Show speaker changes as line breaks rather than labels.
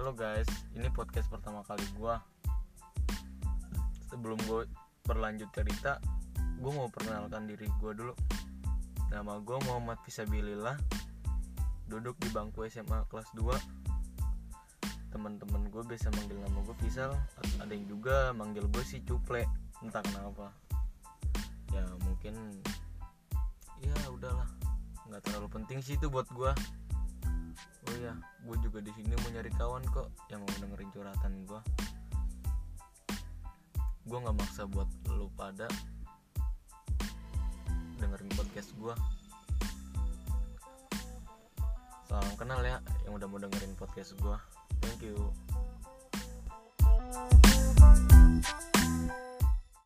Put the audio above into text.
Halo guys, ini podcast pertama kali gue Sebelum gue berlanjut cerita Gue mau perkenalkan diri gue dulu. Nama gue Muhammad Fisabilillah. Duduk di bangku SMA kelas 2 Teman-teman gue biasa manggil nama gue Fisal. Ada yang juga manggil gue si Cuple. Entah kenapa. Ya mungkin Ya udahlah. Nggak terlalu penting sih itu buat gue oh iya gue juga di sini mau nyari kawan kok yang mau dengerin curhatan gue gue nggak maksa buat lu pada dengerin podcast gue salam kenal ya yang udah mau dengerin podcast gue thank you